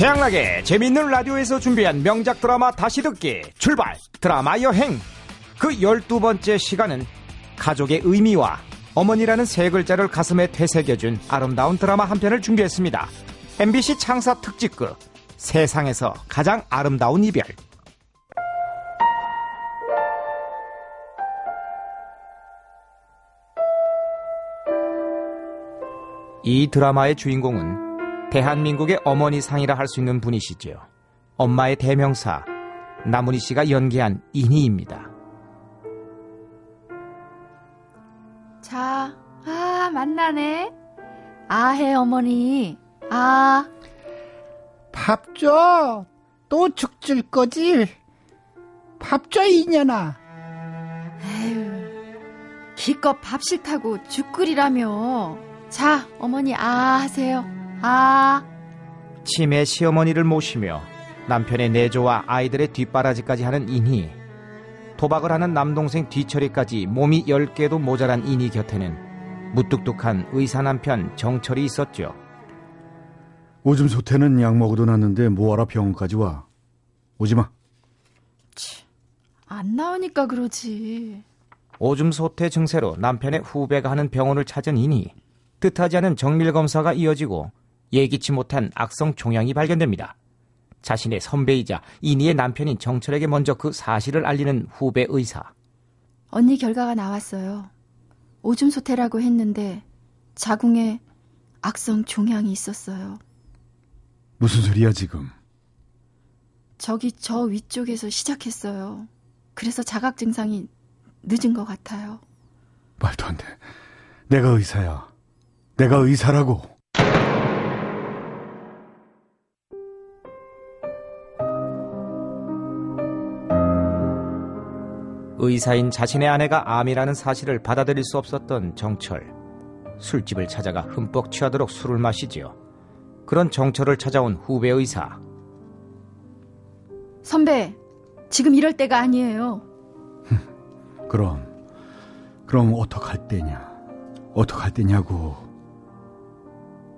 최양락의 재밌는 라디오에서 준비한 명작 드라마 다시 듣기 출발! 드라마 여행! 그 12번째 시간은 가족의 의미와 어머니라는 세 글자를 가슴에 되새겨준 아름다운 드라마 한 편을 준비했습니다. MBC 창사 특집극 세상에서 가장 아름다운 이별. 이 드라마의 주인공은 대한민국의 어머니 상이라 할 수 있는 분이시죠. 엄마의 대명사 나문희 씨가 연기한 인희입니다. 자, 아, 만나네. 아해, 어머니. 아. 밥 줘. 또 죽줄 거지. 밥 줘, 이년아. 에휴, 기껏 밥 싫다고 죽 끓이라며. 자, 어머니, 아, 하세요. 아. 치매 시어머니를 모시며 남편의 내조와 아이들의 뒷바라지까지 하는 인희. 도박을 하는 남동생 뒤처리까지 몸이 10개도 모자란 인희 곁에는 무뚝뚝한 의사 남편 정철이 있었죠. 오줌 소태는 약 먹어도 놨는데 뭐하러 병원까지 와. 오지 마. 안 나오니까 그러지. 오줌 소태 증세로 남편의 후배가 하는 병원을 찾은 인희. 뜻하지 않은 정밀 검사가 이어지고 예기치 못한 악성 종양이 발견됩니다. 자신의 선배이자 인희의 남편인 정철에게 먼저 그 사실을 알리는 후배 의사. 언니 결과가 나왔어요. 오줌 소태라고 했는데 자궁에 악성 종양이 있었어요. 무슨 소리야 지금? 저기 저 위쪽에서 시작했어요. 그래서 자각 증상이 늦은 것 같아요. 말도 안 돼. 내가 의사야. 내가 의사라고. 의사인 자신의 아내가 암이라는 사실을 받아들일 수 없었던 정철. 술집을 찾아가 흠뻑 취하도록 술을 마시지요. 그런 정철을 찾아온 후배 의사. 선배, 지금 이럴 때가 아니에요. 그럼 그럼 어떡할 때냐? 어떡할 때냐고.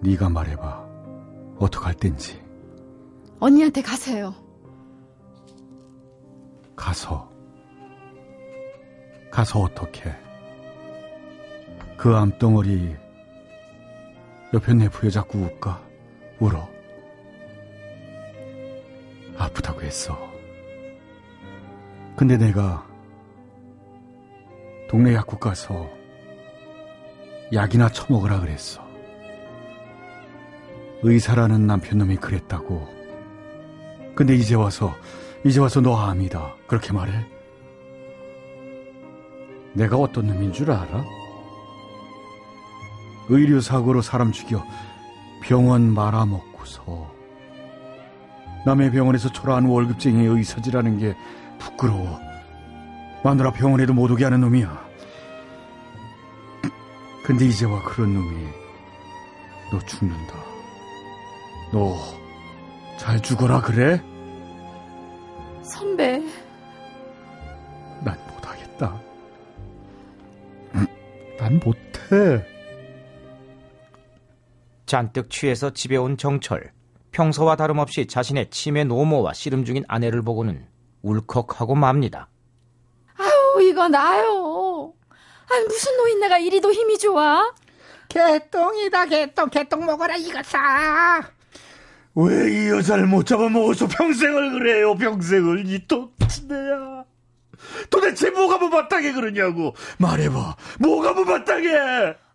네가 말해봐. 어떡할 땐지. 언니한테 가세요. 가서 가서 어떻게? 그 암덩어리 옆에 내 부여잡고 울까? 울어. 아프다고 했어. 근데 내가 동네 약국 가서 약이나 처먹으라 그랬어. 의사라는 남편놈이 그랬다고. 근데 이제 와서, 이제 와서 너 암이다. 그렇게 말해? 내가 어떤 놈인 줄 알아? 의료사고로 사람 죽여 병원 말아먹고서 남의 병원에서 초라한 월급쟁이 의사지라는 게 부끄러워. 마누라 병원에도 못 오게 하는 놈이야. 근데 이제 와 그런 놈이 너 죽는다. 너 잘 죽어라 그래? 선배, 잔뜩 취해서 집에 온 정철. 평소와 다름없이 자신의 치매 노모와 씨름 중인 아내를 보고는 울컥하고 맙니다. 아우, 이거 나요. 아 무슨 노인네가 이리도 힘이 좋아? 개똥이다, 개똥. 개똥 먹어라, 이거사. 왜이 여자를 못 잡아먹어서 평생을 그래요, 평생을. 이 또치네야. 도대체 뭐가 못마땅해 그러냐고. 말해봐. 뭐가 못마땅해.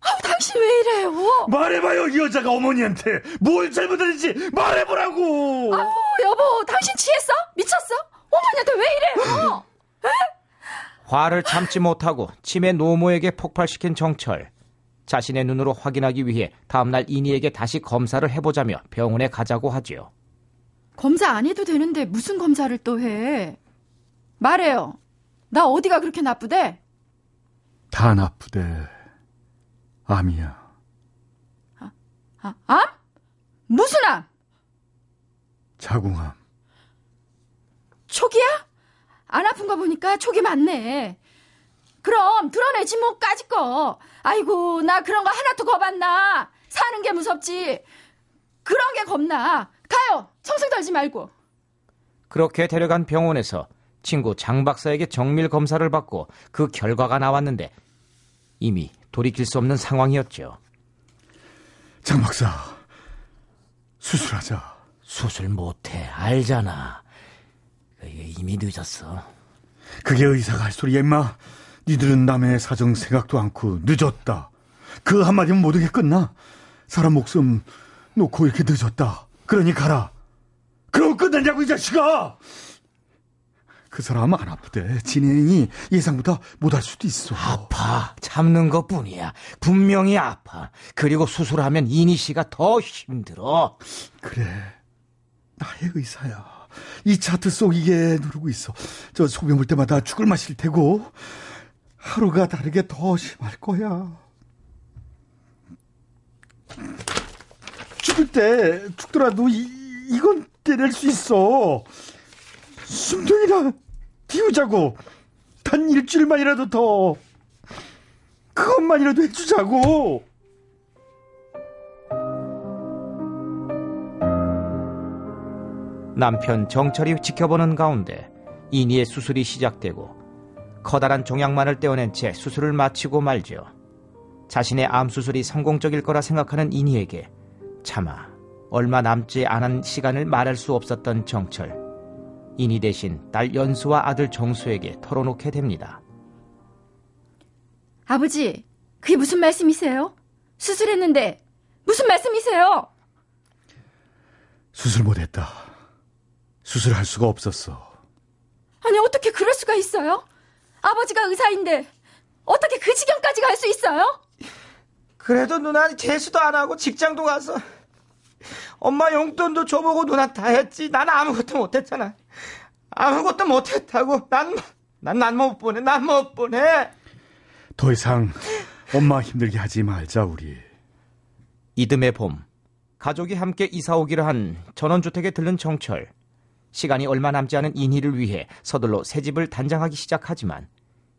아우, 당신 왜 이래요? 말해봐요, 이 여자가 어머니한테. 뭘 잘못했는지 말해보라고. 아우, 여보, 당신 취했어? 미쳤어? 어머니한테 왜 이래요? 화를 참지 못하고 치매 노모에게 폭발시킨 정철. 자신의 눈으로 확인하기 위해 다음날 인희에게 다시 검사를 해보자며 병원에 가자고 하지요. 검사 안 해도 되는데 무슨 검사를 또 해? 말해요. 나 어디가 그렇게 나쁘대? 다 나쁘대. 암이야. 아, 암? 무슨 암? 자궁암. 촉이야? 안 아픈 거 보니까 촉이 많네. 그럼 드러내지 뭐 까짓 거. 아이고 나 그런 거 하나 도 겁안나. 사는 게 무섭지. 그런 게 겁나. 가요. 청승 달지 말고. 그렇게 데려간 병원에서 친구 장 박사에게 정밀 검사를 받고 그 결과가 나왔는데 이미 돌이킬 수 없는 상황이었죠. 장 박사, 수술하자. 수술 못해 알잖아. 이게 이미 늦었어. 그게 의사가 할 소리야, 임마. 니들은 남의 사정 생각도 않고 늦었다. 그 한마디면 모든 게 끝나. 사람 목숨 놓고 이렇게 늦었다. 그러니 가라. 그럼 끝났냐고, 이 자식아! 그 사람 안 아프대. 진행이 예상보다 못할 수도 있어. 아파. 참는 것 뿐이야. 분명히 아파. 그리고 수술하면 이니 씨가 더 힘들어. 그래. 나의 의사야. 이 차트 속 이게 누르고 있어. 저 소변 볼 때마다 죽을 마실 테고 하루가 다르게 더 심할 거야. 죽을 때 죽더라도 이, 이건 때릴 수 있어. 숨통이나 띄우자고. 단 일주일만이라도 더. 그것만이라도 해주자고. 남편 정철이 지켜보는 가운데 이니의 수술이 시작되고 커다란 종양만을 떼어낸 채 수술을 마치고 말죠. 자신의 암 수술이 성공적일 거라 생각하는 이니에게 차마 얼마 남지 않은 시간을 말할 수 없었던 정철. 이니 대신 딸 연수와 아들 정수에게 털어놓게 됩니다. 아버지, 그게 무슨 말씀이세요? 수술했는데 무슨 말씀이세요? 수술 못했다. 수술할 수가 없었어. 아니 어떻게 그럴 수가 있어요? 아버지가 의사인데 어떻게 그 지경까지 갈 수 있어요? 그래도 누나 재수도 안 하고 직장도 가서 엄마 용돈도 줘보고 누나 다 했지. 난 아무것도 못했잖아. 아무것도 못했다고. 난, 난, 난 못 보내. 난 못 보내. 더 이상 엄마 힘들게 하지 말자, 우리. 이듬해 봄, 가족이 함께 이사 오기로 한 전원주택에 들른 정철. 시간이 얼마 남지 않은 이니를 위해 서둘러 새 집을 단장하기 시작하지만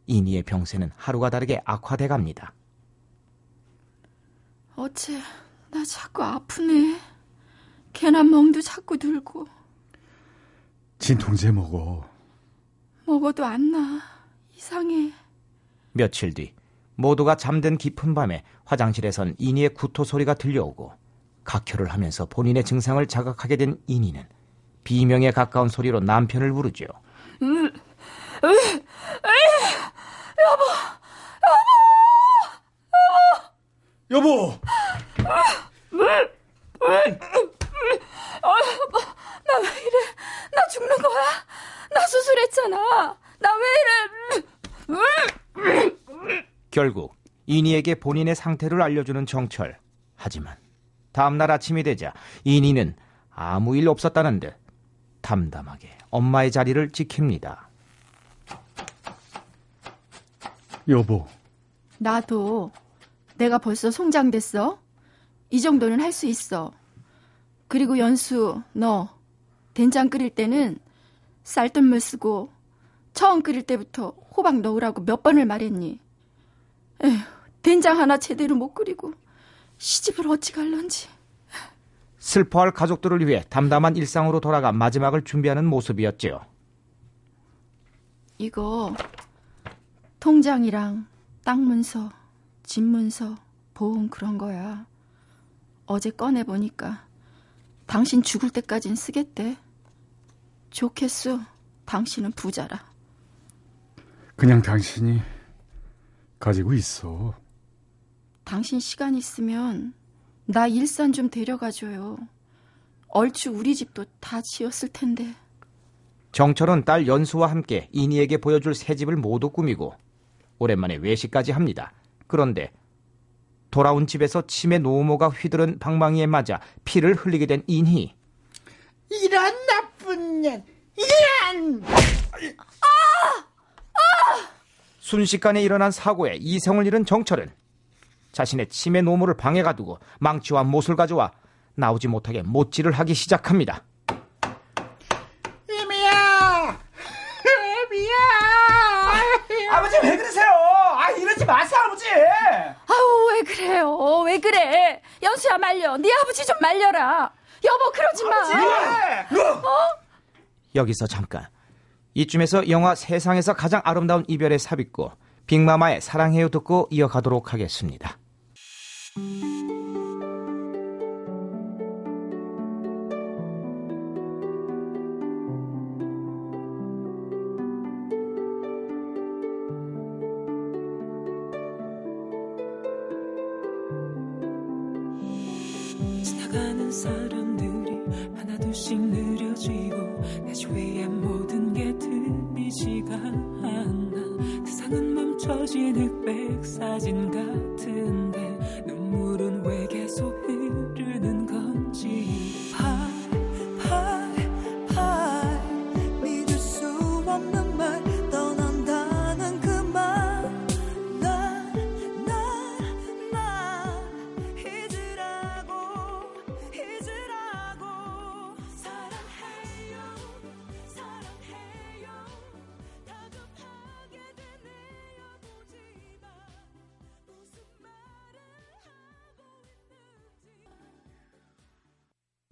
이니의 병세는 하루가 다르게 악화돼 갑니다. 어째 나 자꾸 아프네. 괜한 멍도 자꾸 들고 진통제 먹어. 먹어도 안 나. 이상해. 며칠 뒤 모두가 잠든 깊은 밤에 화장실에선 이니의 구토 소리가 들려오고 각혈을 하면서 본인의 증상을 자각하게 된 이니는 비명에 가까운 소리로 남편을 부르죠. 여보! 나 왜 이래? 나 죽는 거야? 나 수술했잖아. 나 왜 이래? 결국 이니에게 본인의 상태를 알려주는 정철. 하지만 다음날 아침이 되자 이니는 아무 일 없었다는 듯 담담하게 엄마의 자리를 지킵니다. 여보, 나도 내가 벌써 송장됐어. 이 정도는 할 수 있어. 그리고 연수, 너 된장 끓일 때는 쌀뜨물 쓰고 처음 끓일 때부터 호박 넣으라고 몇 번을 말했니? 에휴, 된장 하나 제대로 못 끓이고 시집을 어찌 갈런지. 슬퍼할 가족들을 위해 담담한 일상으로 돌아가 마지막을 준비하는 모습이었지요. 이거 통장이랑 땅 문서, 집 문서, 보험 그런 거야. 어제 꺼내 보니까 당신 죽을 때까진 쓰겠대. 좋겠소. 당신은 부자라. 그냥 당신이 가지고 있어. 당신 시간 있으면 나 일산 좀 데려가줘요. 얼추 우리 집도 다 지었을 텐데. 정철은 딸 연수와 함께 이니에게 보여줄 새 집을 모두 꾸미고 오랜만에 외식까지 합니다. 그런데 돌아온 집에서 치매 노모가 휘두른 방망이에 맞아 피를 흘리게 된 이니. 이런 나쁜 년, 이런! 순식간에 일어난 사고에 이성을 잃은 정철은 자신의 치매 노모를 방해가 두고 망치와 못을 가져와 나오지 못하게 못질을 하기 시작합니다. 애미야! 애미야! 아버지 왜 그러세요? 아 이러지 마세요 아버지. 그래요? 왜 그래? 연수야 말려. 네 아버지 좀 말려라. 여보, 그러지 마. 여기서 잠깐. 이쯤에서 영화 세상에서 가장 아름다운 이별의 삽입고 빅마마의 사랑해요 듣고 이어가도록 하겠습니다. 사람들이 하나둘씩 느려지고 내 주위의 모든 게 들리지가 않아 세상은 멈춰진 흑백 사진 같은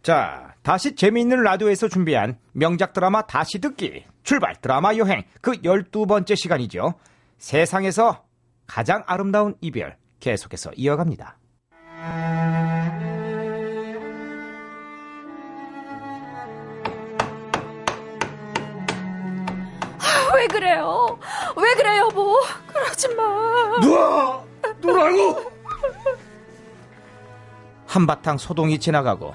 자, 다시 재미있는 라디오에서 준비한 명작 드라마 다시 듣기 출발 드라마 여행 그 12번째 시간이죠. 세상에서 가장 아름다운 이별 계속해서 이어갑니다. 왜 그래요? 왜 그래, 여보? 그러지 마. 누아! 누라고! 한바탕 소동이 지나가고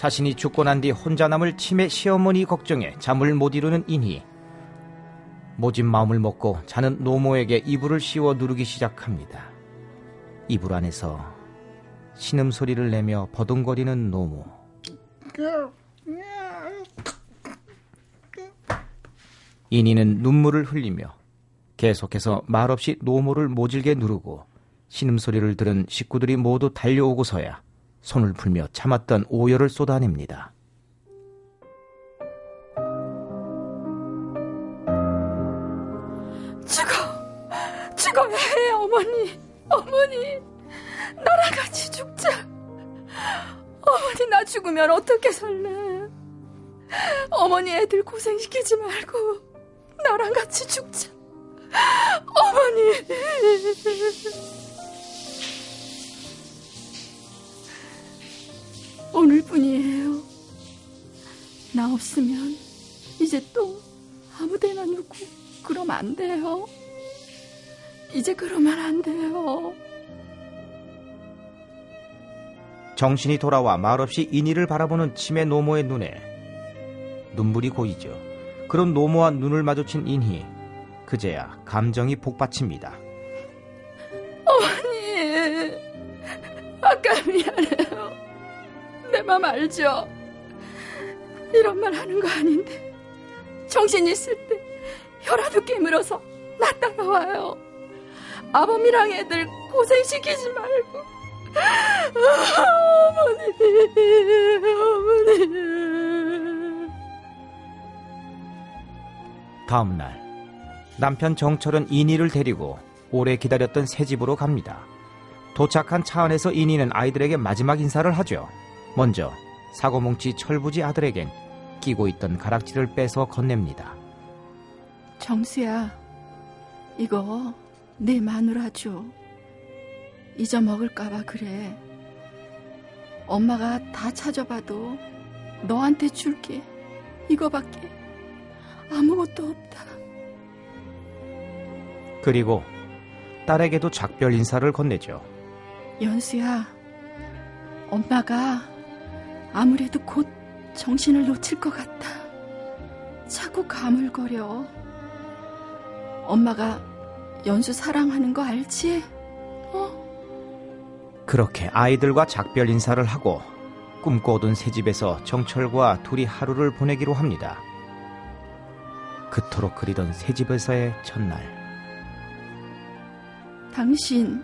자신이 죽고 난 뒤 혼자 남을 치매 시어머니 걱정에 잠을 못 이루는 인희 모진 마음을 먹고 자는 노모에게 이불을 씌워 누르기 시작합니다. 이불 안에서 신음 소리를 내며 버둥거리는 노모 인희는 눈물을 흘리며 계속해서 말없이 노모를 모질게 누르고 신음 소리를 들은 식구들이 모두 달려오고서야 손을 풀며 참았던 오열을 쏟아냅니다. 죽어. 죽어야 해, 어머니. 어머니. 나랑 같이 죽자. 어머니, 나 죽으면 어떻게 살래? 어머니 애들 고생시키지 말고 나랑 같이 죽자. 어머니. 오늘뿐이에요. 나 없으면 이제 또 아무 데나 누구 그럼 안 돼요. 이제 그러면 안 돼요. 정신이 돌아와 말없이 인희를 바라보는 치매 노모의 눈에 눈물이 고이죠. 그런 노모와 눈을 마주친 인희 그제야 감정이 복받칩니다. 맘 알죠? 이런 말 하는 거 아닌데 정신 있을 때 혀라도 깨물어서 나 따라와요. 아범이랑 애들 고생시키지 말고 어머니, 어머니. 다음 날 남편 정철은 인희를 데리고 오래 기다렸던 새 집으로 갑니다. 도착한 차 안에서 인희는 아이들에게 마지막 인사를 하죠. 먼저 사고뭉치 철부지 아들에겐 끼고 있던 가락지를 빼서 건넵니다. 정수야, 이거 내 마누라죠. 잊어먹을까봐 그래. 엄마가 다 찾아봐도 너한테 줄게. 이거밖에 아무것도 없다. 그리고 딸에게도 작별 인사를 건네죠. 연수야, 엄마가 아무래도 곧 정신을 놓칠 것 같아. 자꾸 가물거려. 엄마가 연수 사랑하는 거 알지? 어? 그렇게 아이들과 작별 인사를 하고 꿈꿔오던 새 집에서 정철과 둘이 하루를 보내기로 합니다. 그토록 그리던 새 집에서의 첫날. 당신,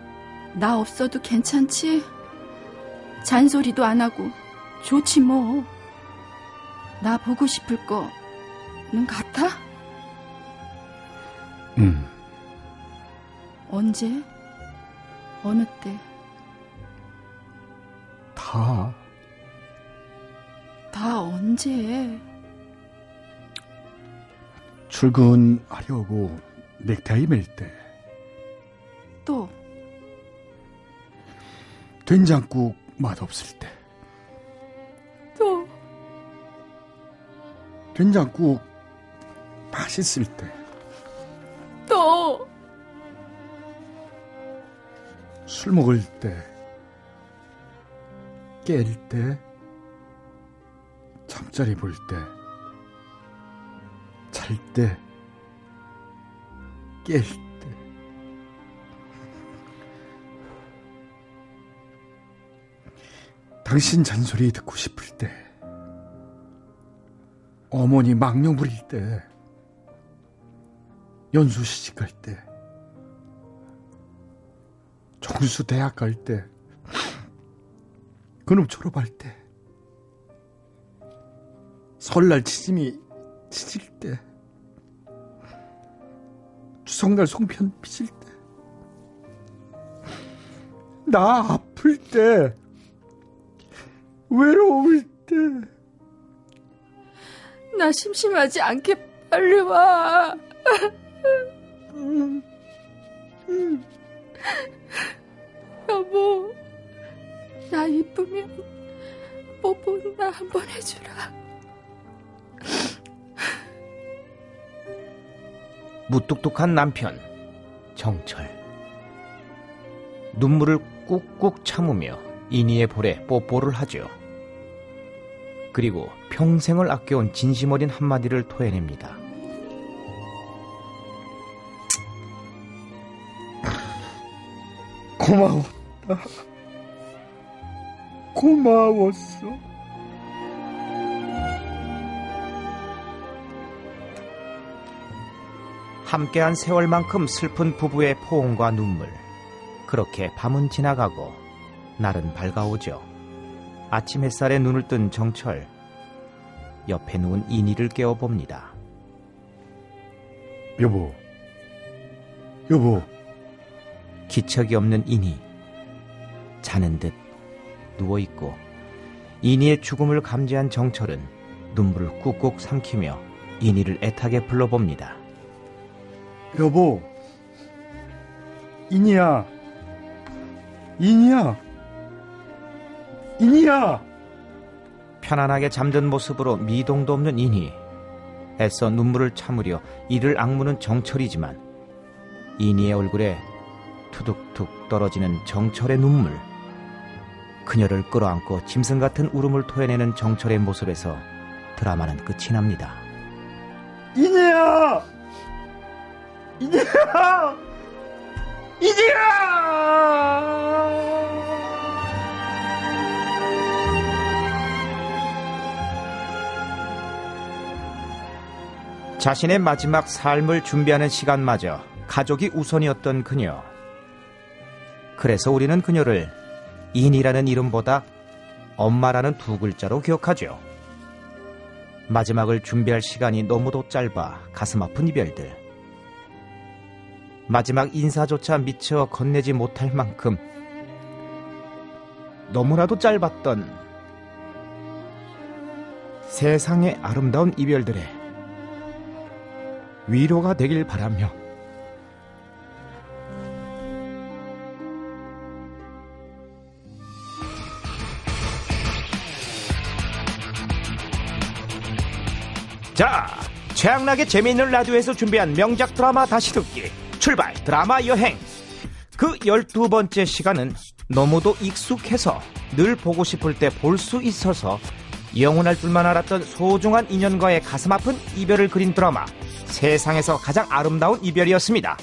나 없어도 괜찮지? 잔소리도 안 하고 좋지 뭐. 나 보고 싶을 거는 같아? 음, 언제? 어느 때? 다 다 언제? 출근하려고 넥타이 맬 때, 또 된장국 맛없을 때, 된장국 맛있을 때, 또, 술 먹을 때, 깰 때, 잠자리 볼 때, 잘 때, 깰 때. 당신 잔소리 듣고 싶을 때, 어머니 망령 부릴 때, 연수 시집 갈 때, 정수 대학 갈 때, 그놈 졸업할 때, 설날 치짐이 치질 때, 추석날 송편 빚을 때, 나 아플 때, 외로울 때, 나 심심하지 않게 빨리 와. 여보, 나 이쁘면 뽀뽀 나 한 번 해주라. 무뚝뚝한 남편 정철 눈물을 꾹꾹 참으며 이니의 볼에 뽀뽀를 하죠. 그리고 평생을 아껴온 진심 어린 한마디를 토해냅니다. 고마웠다. 고마웠어. 함께한 세월만큼 슬픈 부부의 포옹과 눈물. 그렇게 밤은 지나가고 날은 밝아오죠. 아침 햇살에 눈을 뜬 정철. 옆에 누운 이니를 깨워봅니다. 여보, 여보, 기척이 없는 이니. 자는 듯 누워있고 이니의 죽음을 감지한 정철은 눈물을 꾹꾹 삼키며 이니를 애타게 불러봅니다. 여보, 이니야, 이니야, 이니야. 편안하게 잠든 모습으로 미동도 없는 이니. 애써 눈물을 참으려 이를 악무는 정철이지만 이니의 얼굴에 투둑툭 떨어지는 정철의 눈물. 그녀를 끌어안고 짐승 같은 울음을 토해내는 정철의 모습에서 드라마는 끝이 납니다. 이니야, 이니야, 이니야. 자신의 마지막 삶을 준비하는 시간마저 가족이 우선이었던 그녀. 그래서 우리는 그녀를 인이라는 이름보다 엄마라는 두 글자로 기억하죠. 마지막을 준비할 시간이 너무도 짧아 가슴 아픈 이별들. 마지막 인사조차 미처 건네지 못할 만큼 너무나도 짧았던 세상의 아름다운 이별들의 위로가 되길 바라며. 자, 최악나게 재미있는 라디오에서 준비한 명작 드라마 다시 듣기. 출발 드라마 여행. 그 12번째 시간은 너무도 익숙해서 늘 보고 싶을 때 볼 수 있어서 영원할 줄만 알았던 소중한 인연과의 가슴 아픈 이별을 그린 드라마 세상에서 가장 아름다운 이별이었습니다.